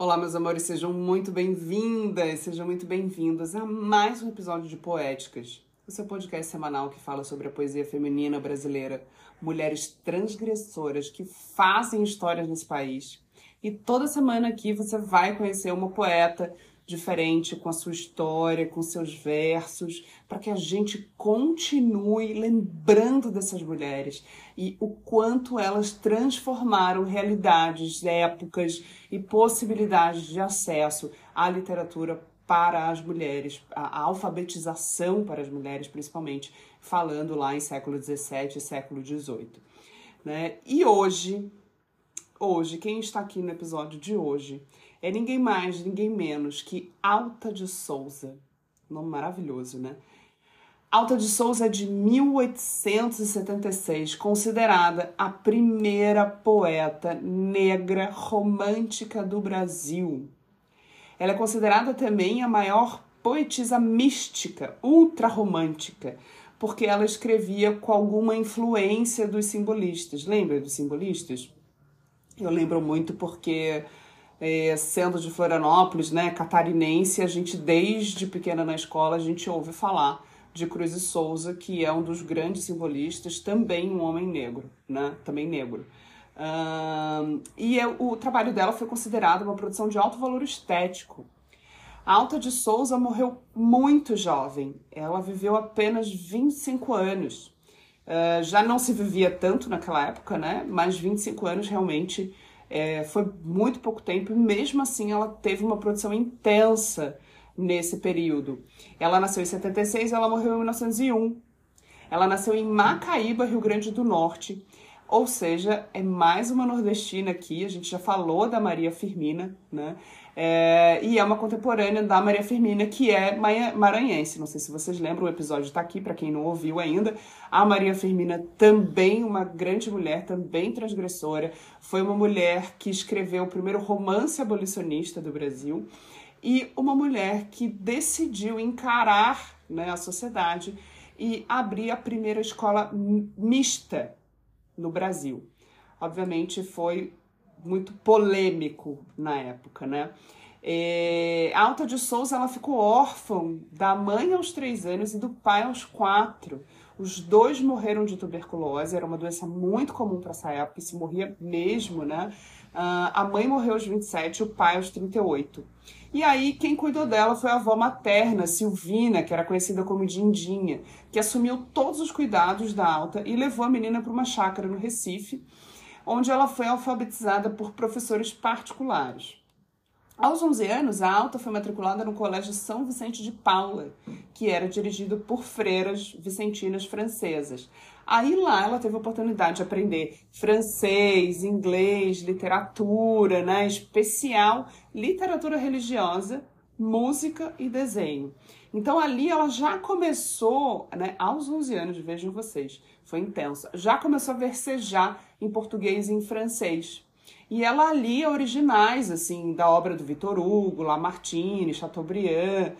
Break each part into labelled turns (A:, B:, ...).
A: Olá, meus amores, sejam muito bem-vindas, sejam muito bem-vindos a mais um episódio de Poéticas, o seu podcast semanal que fala sobre a poesia feminina brasileira, mulheres transgressoras que fazem histórias nesse país. E toda semana aqui você vai conhecer uma poeta diferente com a sua história, com seus versos, para que a gente continue lembrando dessas mulheres e o quanto elas transformaram realidades, épocas e possibilidades de acesso à literatura para as mulheres, a alfabetização para as mulheres, principalmente, falando lá em século XVII e século XVIII. Né? E hoje, hoje, quem está aqui no episódio de hoje é ninguém mais, ninguém menos que Alta de Souza. Nome maravilhoso, né? Alta de Souza é de 1876, considerada a primeira poeta negra romântica do Brasil. Ela é considerada também a maior poetisa mística, ultrarromântica, porque ela escrevia com alguma influência dos simbolistas. Lembra dos simbolistas? Eu lembro muito porque é, sendo de Florianópolis, né, catarinense, a gente desde pequena na escola a gente ouve falar de Cruz e Souza, que é um dos grandes simbolistas, também um homem negro, né, também negro. E é, o trabalho dela foi considerado uma produção de alto valor estético. A Alta de Souza morreu muito jovem, ela viveu apenas 25 anos. Uh, já não se vivia tanto naquela época, né? Mas 25 anos realmente é, foi muito pouco tempo e mesmo assim ela teve uma produção intensa nesse período. Ela nasceu em 76 e ela morreu em 1901. Ela nasceu em Macaíba, Rio Grande do Norte. Ou seja, é mais uma nordestina aqui. A gente já falou da Maria Firmina, né? É, e é uma contemporânea da Maria Firmina, que é maranhense. Não sei se vocês lembram, o episódio está aqui, para quem não ouviu ainda. A Maria Firmina, também uma grande mulher, também transgressora, foi uma mulher que escreveu o primeiro romance abolicionista do Brasil e uma mulher que decidiu encarar né, a sociedade e abrir a primeira escola mista no Brasil. Obviamente foi muito polêmico na época, né? É, Alta de Souza ela ficou órfã da mãe aos três anos e do pai aos quatro. Os dois morreram de tuberculose, era uma doença muito comum para essa época, se morria mesmo, né? Uh, a mãe morreu aos 27, o pai aos 38. E aí, quem cuidou dela foi a avó materna, Silvina, que era conhecida como Dindinha, que assumiu todos os cuidados da Alta e levou a menina para uma chácara no Recife, onde ela foi alfabetizada por professores particulares. Aos 11 anos, a Alta foi matriculada no Colégio São Vicente de Paula, que era dirigido por freiras vicentinas francesas. Aí lá ela teve a oportunidade de aprender francês, inglês, literatura, né, especial literatura religiosa, música e desenho. Então ali ela já começou, né, aos 11 anos, vejam vocês, foi intensa. Já começou a versejar em português e em francês. E ela lia originais, assim, da obra do Victor Hugo, Lamartine, Chateaubriand,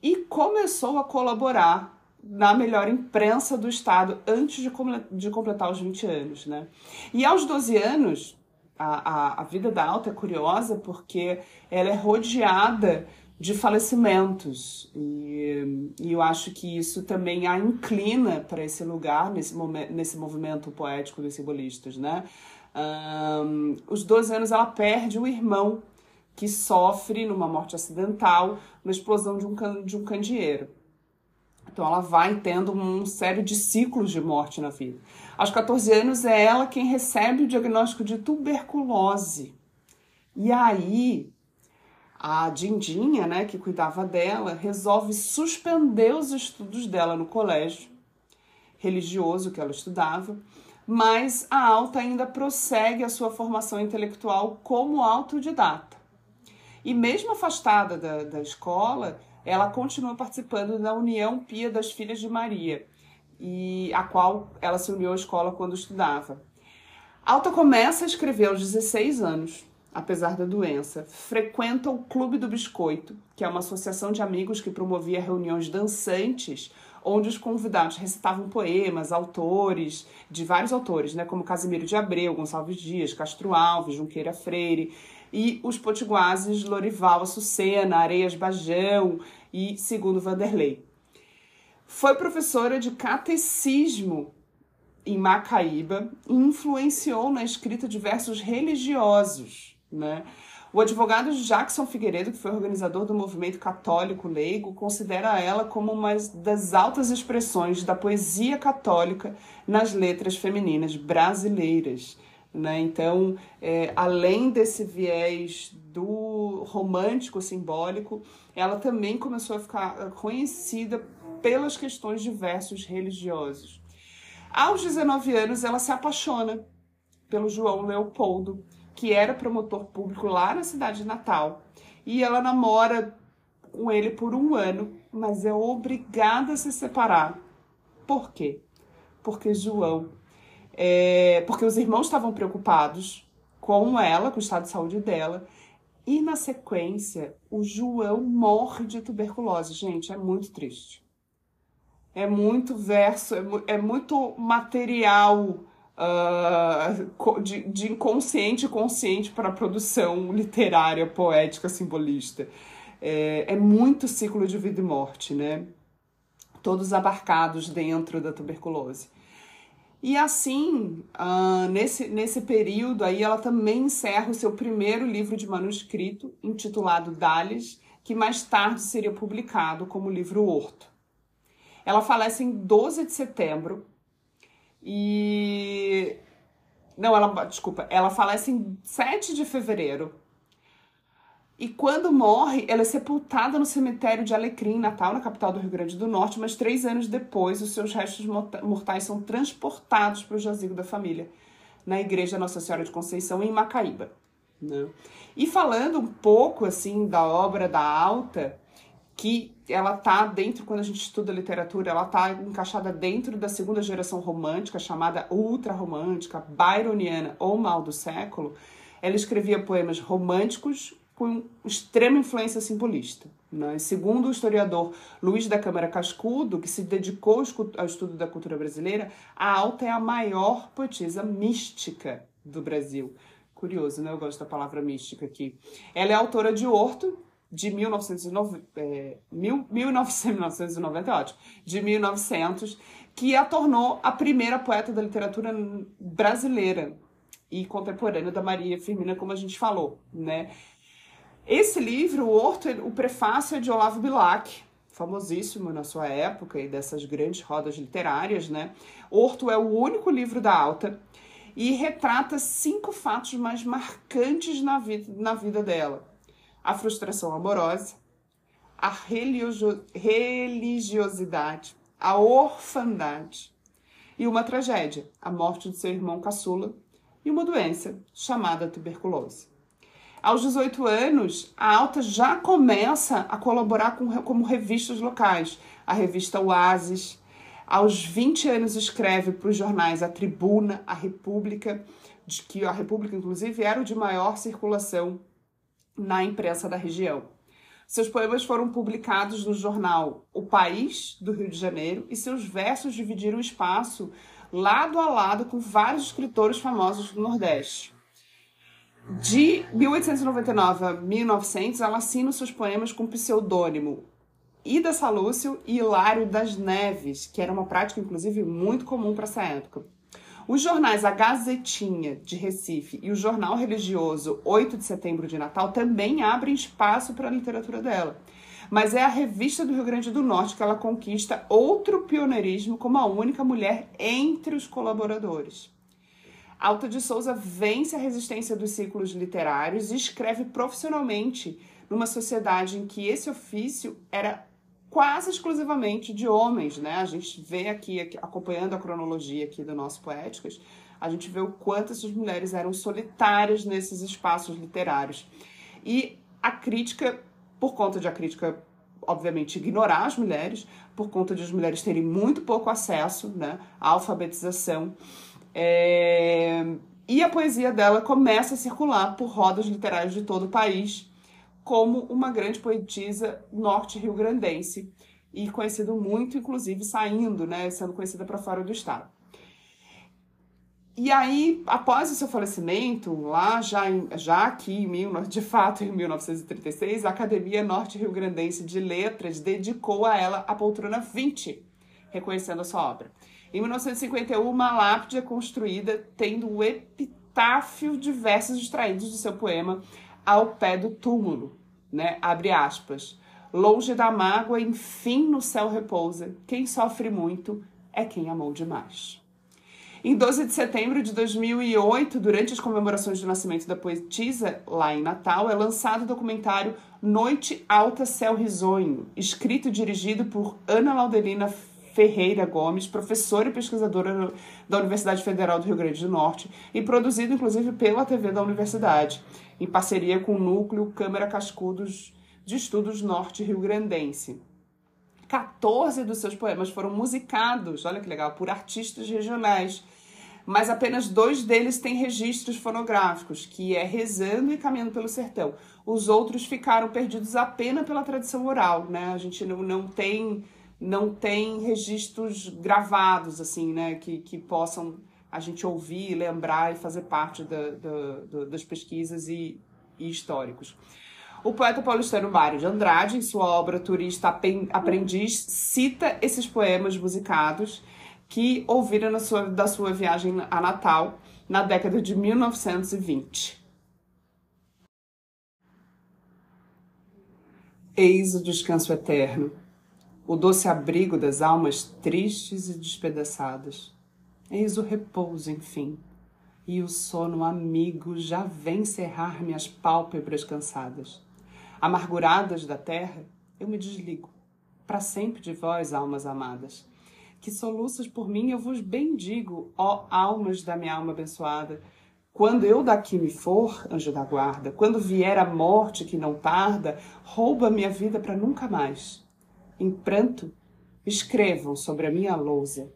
A: e começou a colaborar na melhor imprensa do Estado antes de, de completar os 20 anos, né? E aos 12 anos, a, a, a vida da Alta é curiosa porque ela é rodeada de falecimentos. E, e, eu acho que isso também a inclina para esse lugar, nesse, momento, nesse movimento poético dos simbolistas. Né? Um, os 12 anos ela perde o irmão que sofre numa morte acidental na explosão de um, can, de um candeeiro. Então ela vai tendo um série de ciclos de morte na vida. Aos 14 anos é ela quem recebe o diagnóstico de tuberculose. E aí a Dindinha, né, que cuidava dela, resolve suspender os estudos dela no colégio religioso que ela estudava, mas a Alta ainda prossegue a sua formação intelectual como autodidata. E mesmo afastada da, da escola, ela continua participando da União Pia das Filhas de Maria, e a qual ela se uniu à escola quando estudava. Alta começa a escrever aos 16 anos, apesar da doença, frequenta o Clube do Biscoito, que é uma associação de amigos que promovia reuniões dançantes onde os convidados recitavam poemas, autores, de vários autores, né, como Casimiro de Abreu, Gonçalves Dias, Castro Alves, Junqueira Freire, e os potiguases Lorival Açucena, Areias Bajão e segundo Vanderlei. Foi professora de catecismo em Macaíba e influenciou na escrita de versos religiosos, né? O advogado Jackson Figueiredo, que foi organizador do movimento católico leigo, considera ela como uma das altas expressões da poesia católica nas letras femininas brasileiras. Né? Então, é, além desse viés do romântico simbólico, ela também começou a ficar conhecida pelas questões de versos religiosos. Aos 19 anos, ela se apaixona pelo João Leopoldo, que era promotor público lá na cidade de Natal. E ela namora com ele por um ano, mas é obrigada a se separar. Por quê? Porque João. É, porque os irmãos estavam preocupados com ela, com o estado de saúde dela. E na sequência, o João morre de tuberculose. Gente, é muito triste. É muito verso, é, é muito material uh, de, de inconsciente e consciente para a produção literária, poética, simbolista. É, é muito ciclo de vida e morte, né? Todos abarcados dentro da tuberculose. E assim, uh, nesse, nesse período aí, ela também encerra o seu primeiro livro de manuscrito, intitulado Dales, que mais tarde seria publicado como livro Horto. Ela falece em 12 de setembro e. Não, ela. Desculpa, ela falece em 7 de fevereiro. E quando morre, ela é sepultada no cemitério de Alecrim, Natal, na capital do Rio Grande do Norte, mas três anos depois, os seus restos mortais são transportados para o jazigo da família, na igreja Nossa Senhora de Conceição, em Macaíba. Né? E falando um pouco assim da obra da Alta, que ela tá dentro, quando a gente estuda literatura, ela tá encaixada dentro da segunda geração romântica, chamada ultra-romântica, byroniana ou mal do século. Ela escrevia poemas românticos com extrema influência simbolista. Né? Segundo o historiador Luiz da Câmara Cascudo, que se dedicou ao estudo da cultura brasileira, a Alta é a maior poetisa mística do Brasil. Curioso, né? Eu gosto da palavra mística aqui. Ela é autora de Horto, de 1909, é, mil, 1990, é de 1900, que a tornou a primeira poeta da literatura brasileira e contemporânea da Maria Firmina, como a gente falou, né? Esse livro, o Horto, o prefácio é de Olavo Bilac, famosíssimo na sua época e dessas grandes rodas literárias, né? Horto é o único livro da Alta e retrata cinco fatos mais marcantes na vida, na vida dela a frustração amorosa, a religiosidade, a orfandade e uma tragédia, a morte de seu irmão caçula e uma doença chamada tuberculose. Aos 18 anos, a Alta já começa a colaborar com, como revistas locais, a revista Oasis. Aos 20 anos, escreve para os jornais A Tribuna, A República, de que a República, inclusive, era o de maior circulação na imprensa da região. Seus poemas foram publicados no jornal O País, do Rio de Janeiro, e seus versos dividiram espaço lado a lado com vários escritores famosos do Nordeste. De 1899 a 1900, ela assina os seus poemas com pseudônimo Ida Salúcio e Hilário das Neves, que era uma prática, inclusive, muito comum para essa época. Os jornais A Gazetinha de Recife e o Jornal Religioso 8 de Setembro de Natal também abrem espaço para a literatura dela. Mas é a revista do Rio Grande do Norte que ela conquista outro pioneirismo como a única mulher entre os colaboradores. Alta de Souza vence a resistência dos círculos literários e escreve profissionalmente numa sociedade em que esse ofício era quase exclusivamente de homens, né? A gente vê aqui, aqui, acompanhando a cronologia aqui do nosso Poéticas, a gente vê o quanto essas mulheres eram solitárias nesses espaços literários. E a crítica, por conta de a crítica, obviamente, ignorar as mulheres, por conta de as mulheres terem muito pouco acesso né, à alfabetização, é... e a poesia dela começa a circular por rodas literárias de todo o país, como uma grande poetisa norte-rio-grandense e conhecido muito, inclusive saindo, né, sendo conhecida para fora do estado. E aí, após o seu falecimento, lá já, em, já aqui, em, de fato, em 1936, a Academia Norte Rio Grandense de Letras dedicou a ela a poltrona 20, reconhecendo a sua obra. Em 1951, uma lápide é construída tendo o epitáfio de versos extraídos do seu poema Ao Pé do Túmulo, né? Abre aspas. Longe da mágoa, enfim no céu repousa. Quem sofre muito é quem amou demais. Em 12 de setembro de 2008, durante as comemorações do nascimento da poetisa, lá em Natal, é lançado o documentário Noite Alta Céu Risonho, escrito e dirigido por Ana Laudelina Ferreira Gomes, professora e pesquisadora da Universidade Federal do Rio Grande do Norte, e produzido inclusive pela TV da Universidade, em parceria com o Núcleo Câmara Cascudos de Estudos Norte Rio Grandense. 14 dos seus poemas foram musicados, olha que legal, por artistas regionais, mas apenas dois deles têm registros fonográficos, que é Rezando e Caminhando pelo Sertão. Os outros ficaram perdidos apenas pela tradição oral, né? A gente não, não tem não tem registros gravados, assim, né? Que, que possam a gente ouvir, lembrar e fazer parte da, da, da, das pesquisas e, e históricos. O poeta paulistano Mário de Andrade, em sua obra Turista Aprendiz, cita esses poemas musicados que ouviram na sua, da sua viagem a Natal na década de 1920. Eis o descanso eterno, o doce abrigo das almas tristes e despedaçadas. Eis o repouso, enfim, e o sono amigo já vem cerrar minhas pálpebras cansadas amarguradas da terra, eu me desligo, para sempre de vós, almas amadas. Que soluças por mim eu vos bendigo, ó almas da minha alma abençoada. Quando eu daqui me for, anjo da guarda, quando vier a morte que não tarda, rouba minha vida para nunca mais. Em pranto, escrevam sobre a minha lousa,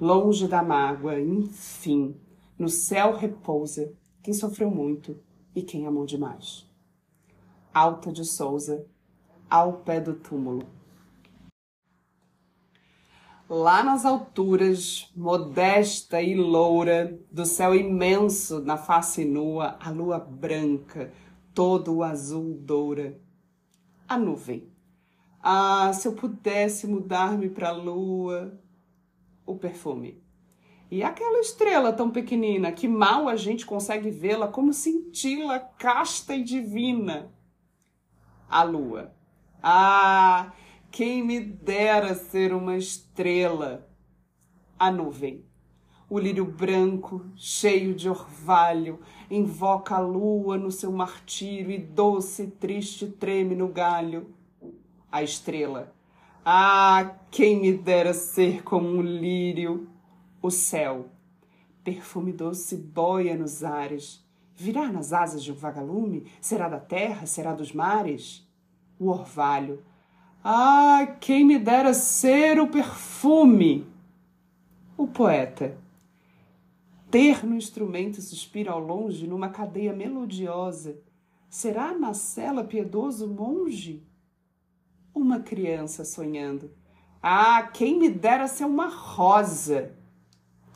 A: longe da mágoa, enfim, no céu repousa quem sofreu muito e quem amou demais. Alta de Souza, ao pé do túmulo. Lá nas alturas, modesta e loura, do céu imenso na face nua, a lua branca, todo o azul doura. A nuvem. Ah, se eu pudesse mudar-me para a lua. O perfume. E aquela estrela tão pequenina que mal a gente consegue vê-la como cintila casta e divina a lua. Ah, quem me dera ser uma estrela! A nuvem. O lírio branco, cheio de orvalho, invoca a lua no seu martírio e doce e triste treme no galho. A estrela. Ah, quem me dera ser como um lírio! O céu. Perfume doce boia nos ares Virá nas asas de um vagalume? Será da terra? Será dos mares? O orvalho. Ah, quem me dera ser o perfume! O poeta. Terno instrumento suspira ao longe numa cadeia melodiosa. Será na cela piedoso monge? Uma criança sonhando. Ah, quem me dera ser uma rosa!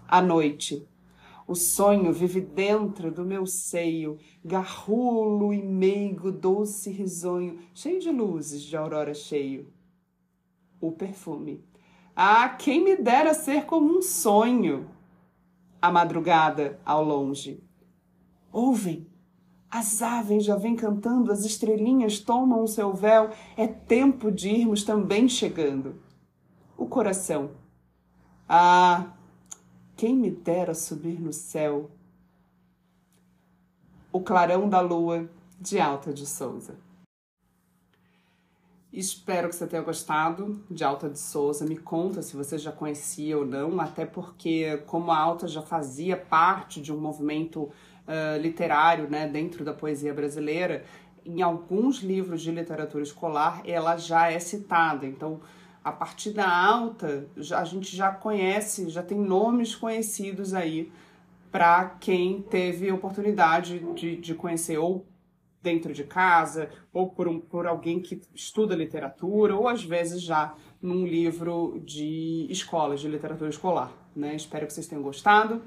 A: À noite o sonho vive dentro do meu seio, garrulo e meigo, doce risonho, cheio de luzes de aurora cheio. O perfume. Ah, quem me dera ser como um sonho! A madrugada ao longe. Ouvem! As aves já vêm cantando, as estrelinhas tomam o seu véu, é tempo de irmos também chegando. O coração. Ah, quem me dera subir no céu? O clarão da lua de Alta de Souza. Espero que você tenha gostado de Alta de Souza. Me conta se você já conhecia ou não, até porque, como a Alta já fazia parte de um movimento uh, literário né, dentro da poesia brasileira, em alguns livros de literatura escolar ela já é citada. Então, a partir da alta, a gente já conhece, já tem nomes conhecidos aí para quem teve oportunidade de, de conhecer ou dentro de casa, ou por, um, por alguém que estuda literatura, ou às vezes já num livro de escola, de literatura escolar. Né? Espero que vocês tenham gostado.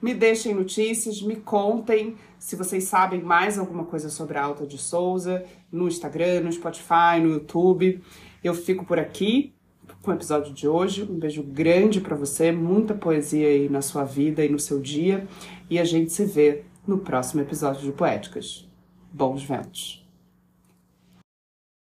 A: Me deixem notícias, me contem se vocês sabem mais alguma coisa sobre a Alta de Souza no Instagram, no Spotify, no YouTube. Eu fico por aqui com o episódio de hoje. Um beijo grande para você, muita poesia aí na sua vida e no seu dia. E a gente se vê no próximo episódio de Poéticas. Bons ventos!